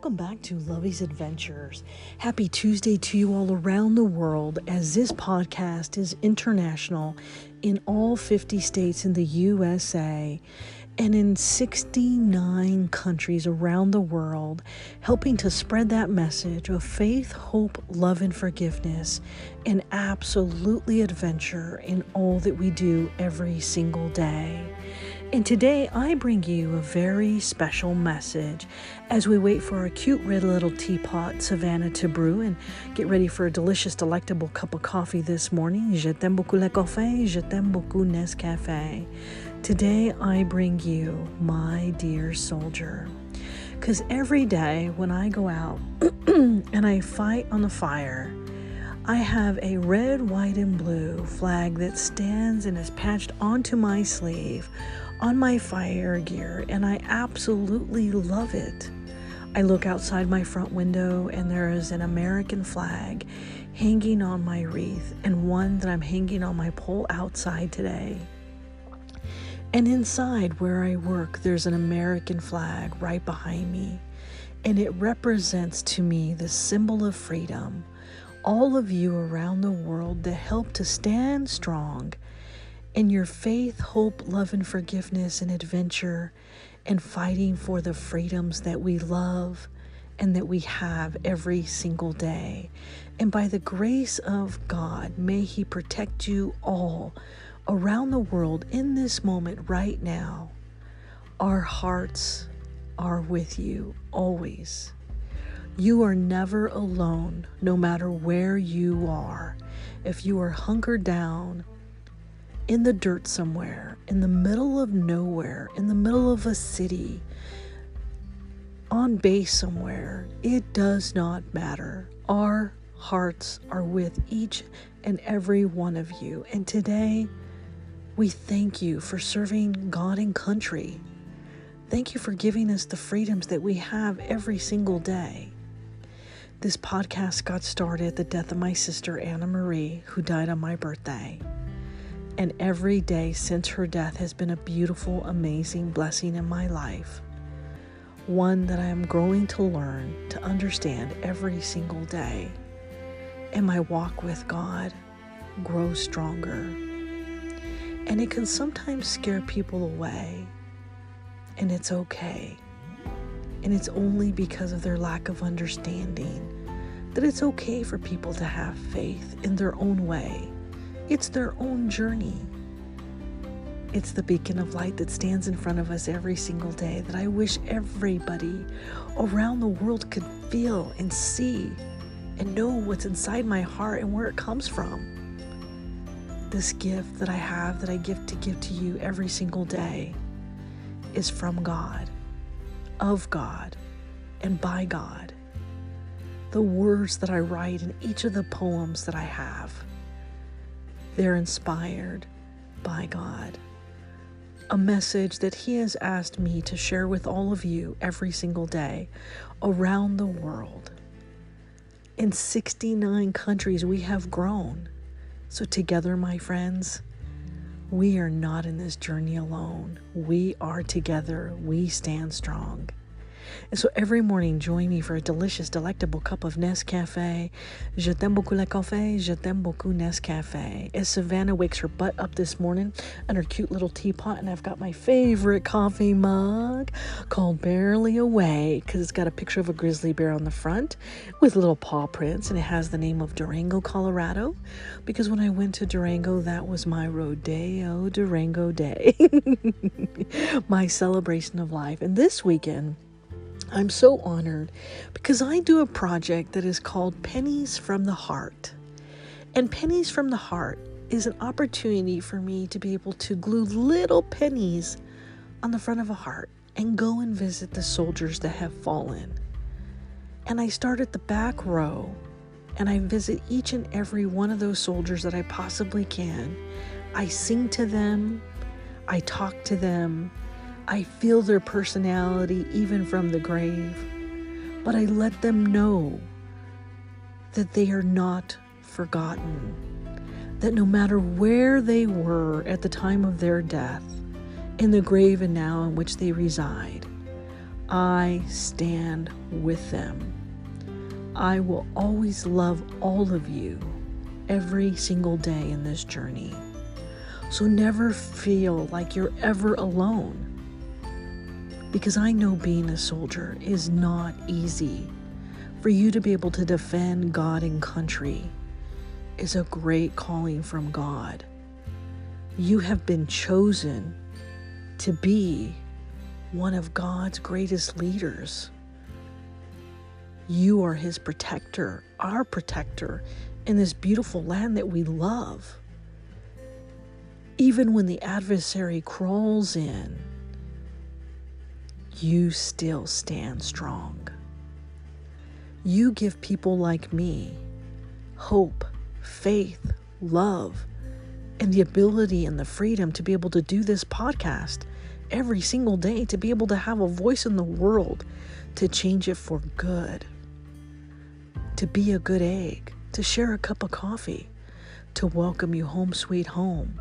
welcome back to Lovey's Adventures. Happy Tuesday to you all around the world as this podcast is international in all 50 states in the USA and in 69 countries around the world, helping to spread that message of faith, hope, love, and forgiveness, and absolutely adventure in all that we do every single day. And today I bring you a very special message as we wait for our cute red little teapot, Savannah, to brew and get ready for a delicious, delectable cup of coffee this morning. Je t'aime beaucoup le café, je t'aime beaucoup Nescafe. Today I bring you my dear soldier. Because every day when I go out and I fight on the fire, I have a red, white, and blue flag that stands and is patched onto my sleeve on my fire gear, and I absolutely love it. I look outside my front window, and there is an American flag hanging on my wreath, and one that I'm hanging on my pole outside today. And inside where I work, there's an American flag right behind me, and it represents to me the symbol of freedom. All of you around the world that help to stand strong in your faith, hope, love, and forgiveness and adventure and fighting for the freedoms that we love and that we have every single day. And by the grace of God, may He protect you all around the world in this moment right now. Our hearts are with you always. You are never alone, no matter where you are. If you are hunkered down, in the dirt somewhere, in the middle of nowhere, in the middle of a city, on base somewhere, it does not matter. Our hearts are with each and every one of you. And today, we thank you for serving God and country. Thank you for giving us the freedoms that we have every single day. This podcast got started at the death of my sister Anna Marie, who died on my birthday. And every day since her death has been a beautiful, amazing blessing in my life. One that I am growing to learn to understand every single day. And my walk with God grows stronger. And it can sometimes scare people away. And it's okay. And it's only because of their lack of understanding that it's okay for people to have faith in their own way it's their own journey. It's the beacon of light that stands in front of us every single day that I wish everybody around the world could feel and see and know what's inside my heart and where it comes from. This gift that I have, that I give to give to you every single day, is from God, of God, and by God. The words that I write in each of the poems that I have they're inspired by God. A message that He has asked me to share with all of you every single day around the world. In 69 countries, we have grown. So, together, my friends, we are not in this journey alone. We are together. We stand strong. And so every morning, join me for a delicious, delectable cup of Nescafe. Je t'aime beaucoup le café. Je t'aime beaucoup Nescafe. As Savannah wakes her butt up this morning in her cute little teapot, and I've got my favorite coffee mug called Barely Awake because it's got a picture of a grizzly bear on the front with little paw prints, and it has the name of Durango, Colorado. Because when I went to Durango, that was my Rodeo Durango Day, my celebration of life. And this weekend, I'm so honored because I do a project that is called Pennies from the Heart. And Pennies from the Heart is an opportunity for me to be able to glue little pennies on the front of a heart and go and visit the soldiers that have fallen. And I start at the back row and I visit each and every one of those soldiers that I possibly can. I sing to them, I talk to them, I feel their personality even from the grave, but I let them know that they are not forgotten, that no matter where they were at the time of their death, in the grave and now in which they reside, I stand with them. I will always love all of you every single day in this journey. So never feel like you're ever alone. Because I know being a soldier is not easy. For you to be able to defend God and country is a great calling from God. You have been chosen to be one of God's greatest leaders. You are His protector, our protector in this beautiful land that we love. Even when the adversary crawls in, you still stand strong. You give people like me hope, faith, love, and the ability and the freedom to be able to do this podcast every single day, to be able to have a voice in the world, to change it for good, to be a good egg, to share a cup of coffee, to welcome you home, sweet home,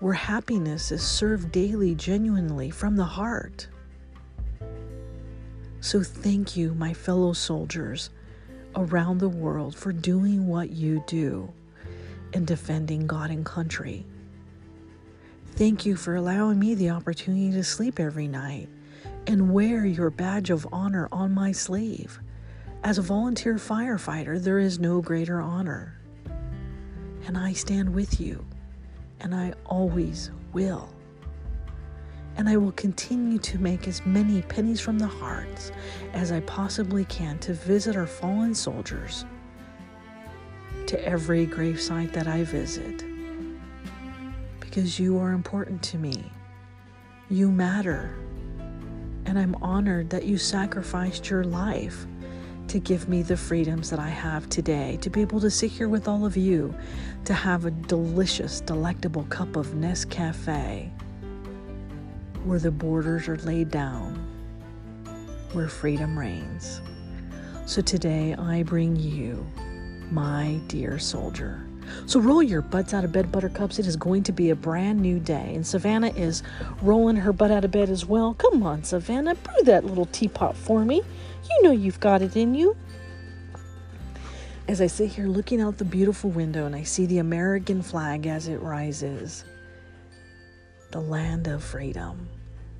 where happiness is served daily, genuinely from the heart. So, thank you, my fellow soldiers around the world, for doing what you do in defending God and country. Thank you for allowing me the opportunity to sleep every night and wear your badge of honor on my sleeve. As a volunteer firefighter, there is no greater honor. And I stand with you, and I always will and I will continue to make as many pennies from the hearts as I possibly can to visit our fallen soldiers to every gravesite that I visit. Because you are important to me. You matter. And I'm honored that you sacrificed your life to give me the freedoms that I have today, to be able to sit here with all of you, to have a delicious, delectable cup of Nescafe where the borders are laid down, where freedom reigns. So today I bring you, my dear soldier. So roll your butts out of bed, buttercups. It is going to be a brand new day. And Savannah is rolling her butt out of bed as well. Come on, Savannah, brew that little teapot for me. You know you've got it in you. As I sit here looking out the beautiful window and I see the American flag as it rises, the land of freedom,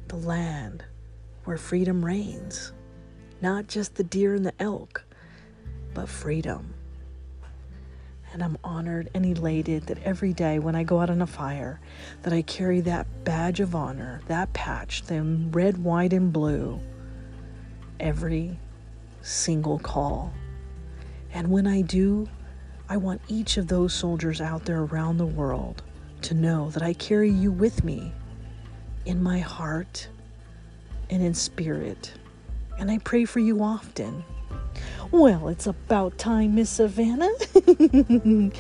the land where freedom reigns. Not just the deer and the elk, but freedom. And I'm honored and elated that every day when I go out on a fire, that I carry that badge of honor, that patch, the red, white, and blue, every single call. And when I do, I want each of those soldiers out there around the world to know that I carry you with me in my heart and in spirit. And I pray for you often. Well, it's about time, Miss Savannah.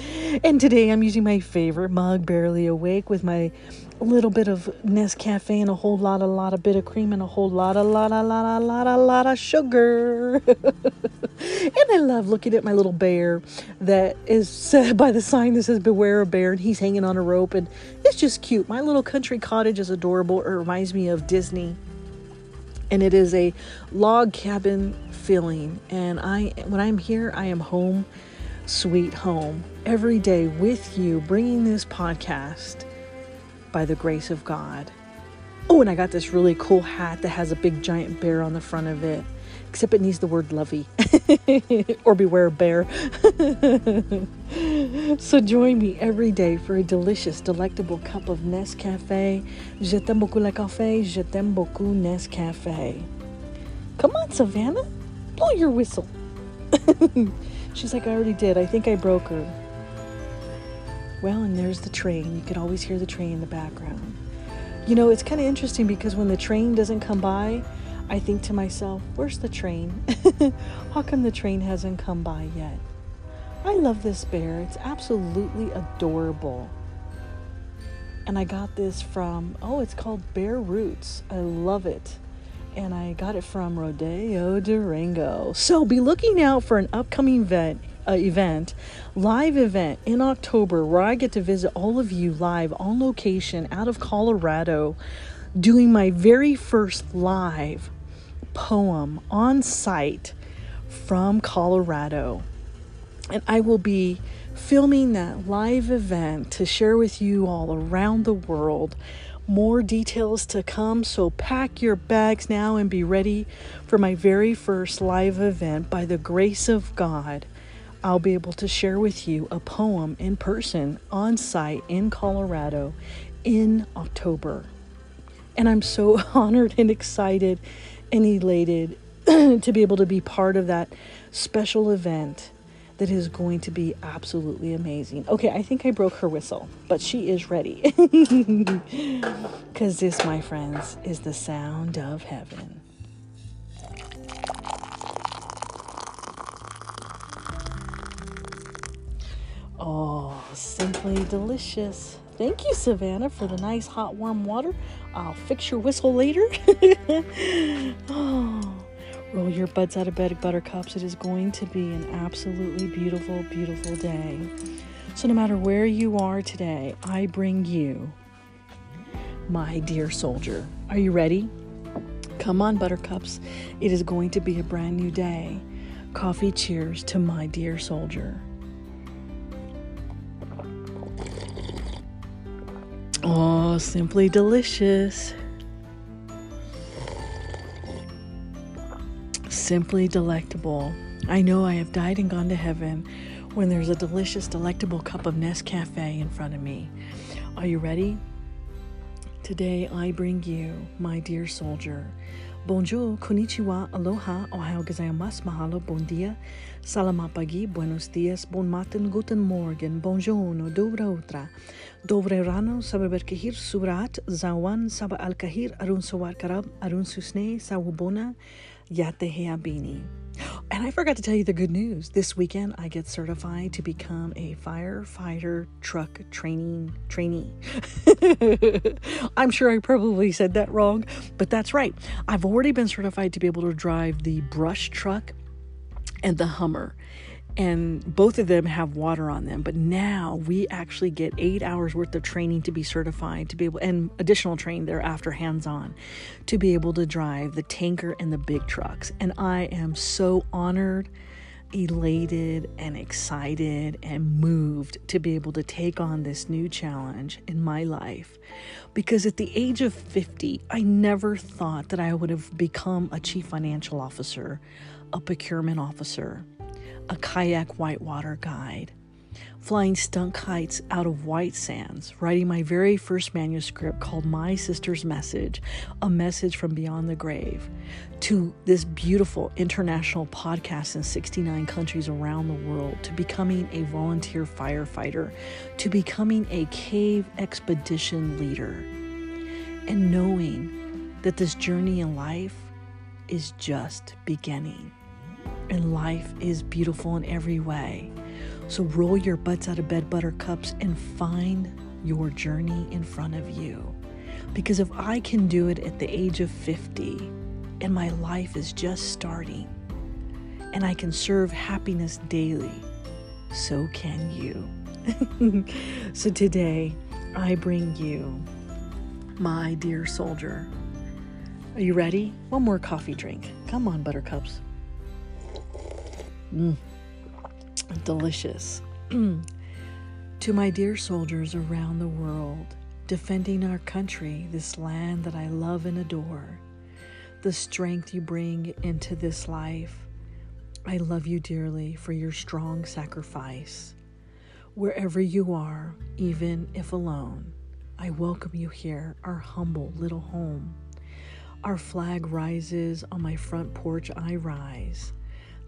and today I'm using my favorite mug, Barely Awake, with my little bit of Nescafe and a whole lot, a lot of bit of cream and a whole lot, a lot, a lot, a lot, a lot of sugar. and I love looking at my little bear that is set by the sign that says Beware a Bear, and he's hanging on a rope, and it's just cute. My little country cottage is adorable. It reminds me of Disney and it is a log cabin feeling. And I, when I'm here, I am home, sweet home, every day with you, bringing this podcast by the grace of God. Oh, and I got this really cool hat that has a big giant bear on the front of it except it needs the word lovey or beware bear. so join me every day for a delicious, delectable cup of Nescafe. Je t'aime beaucoup le café, je t'aime beaucoup Nescafe. Come on, Savannah, blow your whistle. She's like, I already did. I think I broke her. Well, and there's the train. You could always hear the train in the background. You know, it's kind of interesting because when the train doesn't come by, I think to myself, where's the train? How come the train hasn't come by yet? I love this bear. It's absolutely adorable. And I got this from, oh, it's called Bear Roots. I love it. And I got it from Rodeo Durango. So be looking out for an upcoming event, uh, event, live event in October where I get to visit all of you live on location out of Colorado, doing my very first live poem on site from Colorado. And I will be filming that live event to share with you all around the world. More details to come, so pack your bags now and be ready for my very first live event. By the grace of God, I'll be able to share with you a poem in person on site in Colorado in October. And I'm so honored and excited and elated to be able to be part of that special event that is going to be absolutely amazing. Okay, I think I broke her whistle, but she is ready. Because this, my friends, is the sound of heaven. Oh, simply delicious. Thank you, Savannah, for the nice hot warm water. I'll fix your whistle later. oh, roll your buds out of bed, buttercups. It is going to be an absolutely beautiful, beautiful day. So, no matter where you are today, I bring you my dear soldier. Are you ready? Come on, buttercups. It is going to be a brand new day. Coffee cheers to my dear soldier. Oh, simply delicious. Simply delectable. I know I have died and gone to heaven when there's a delicious, delectable cup of Nescafe in front of me. Are you ready? Today I bring you, my dear soldier. Bonjour, konnichiwa, aloha, ohayou gozaimasu, mahalo, bon dia, salamat pagi, buenos dias, bon matin, guten morgen, bonjour, dobra utra. Dobre rano, saba berkahir, surat, zawan, saba al kahir, arun sawar karab, arun susne, sawubona, yate heabini. And I forgot to tell you the good news. This weekend, I get certified to become a firefighter truck training trainee. I'm sure I probably said that wrong, but that's right. I've already been certified to be able to drive the brush truck and the Hummer and both of them have water on them but now we actually get eight hours worth of training to be certified to be able and additional training thereafter hands-on to be able to drive the tanker and the big trucks. And i am so honored elated and excited and moved to be able to take on this new challenge in my life. Because at the age of 50 i never thought that i would have become a chief financial officer a procurement officer a kayak whitewater guide, flying stunt kites out of white sands, writing my very first manuscript called My Sister's Message, a message from beyond the grave, to this beautiful international podcast in 69 countries around the world, to becoming a volunteer firefighter, to becoming a cave expedition leader, and knowing that this journey in life is just beginning and life is beautiful in every way. So roll your butts out of bed, buttercups, and find your journey in front of you. Because if I can do it at the age of 50 and my life is just starting, and I can serve happiness daily, so can you. so today, I bring you my dear soldier. Are you ready? One more coffee drink. Come on, buttercups. Mm. Delicious. to my dear soldiers around the world, defending our country, this land that I love and adore, the strength you bring into this life, I love you dearly for your strong sacrifice. Wherever you are, even if alone, I welcome you here, our humble little home. Our flag rises on my front porch, I rise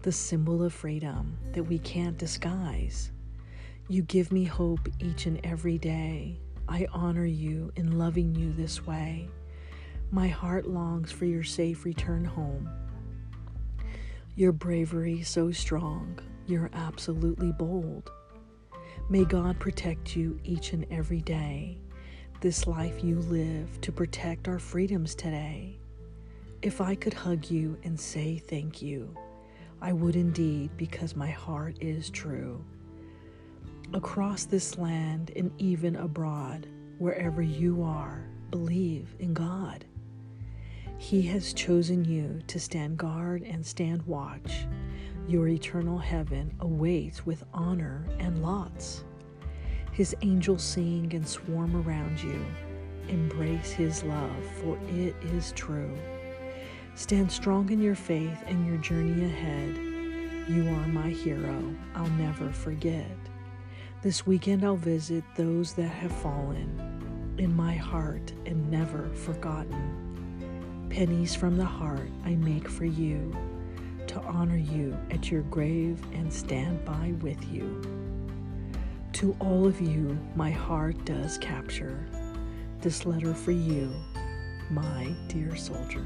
the symbol of freedom that we can't disguise. You give me hope each and every day. I honor you in loving you this way. My heart longs for your safe return home. Your bravery so strong, you're absolutely bold. May God protect you each and every day. This life you live to protect our freedoms today. If I could hug you and say thank you. I would indeed, because my heart is true. Across this land and even abroad, wherever you are, believe in God. He has chosen you to stand guard and stand watch. Your eternal heaven awaits with honor and lots. His angels sing and swarm around you. Embrace his love, for it is true. Stand strong in your faith and your journey ahead. You are my hero, I'll never forget. This weekend I'll visit those that have fallen in my heart and never forgotten. Pennies from the heart I make for you to honor you at your grave and stand by with you. To all of you, my heart does capture this letter for you, my dear soldier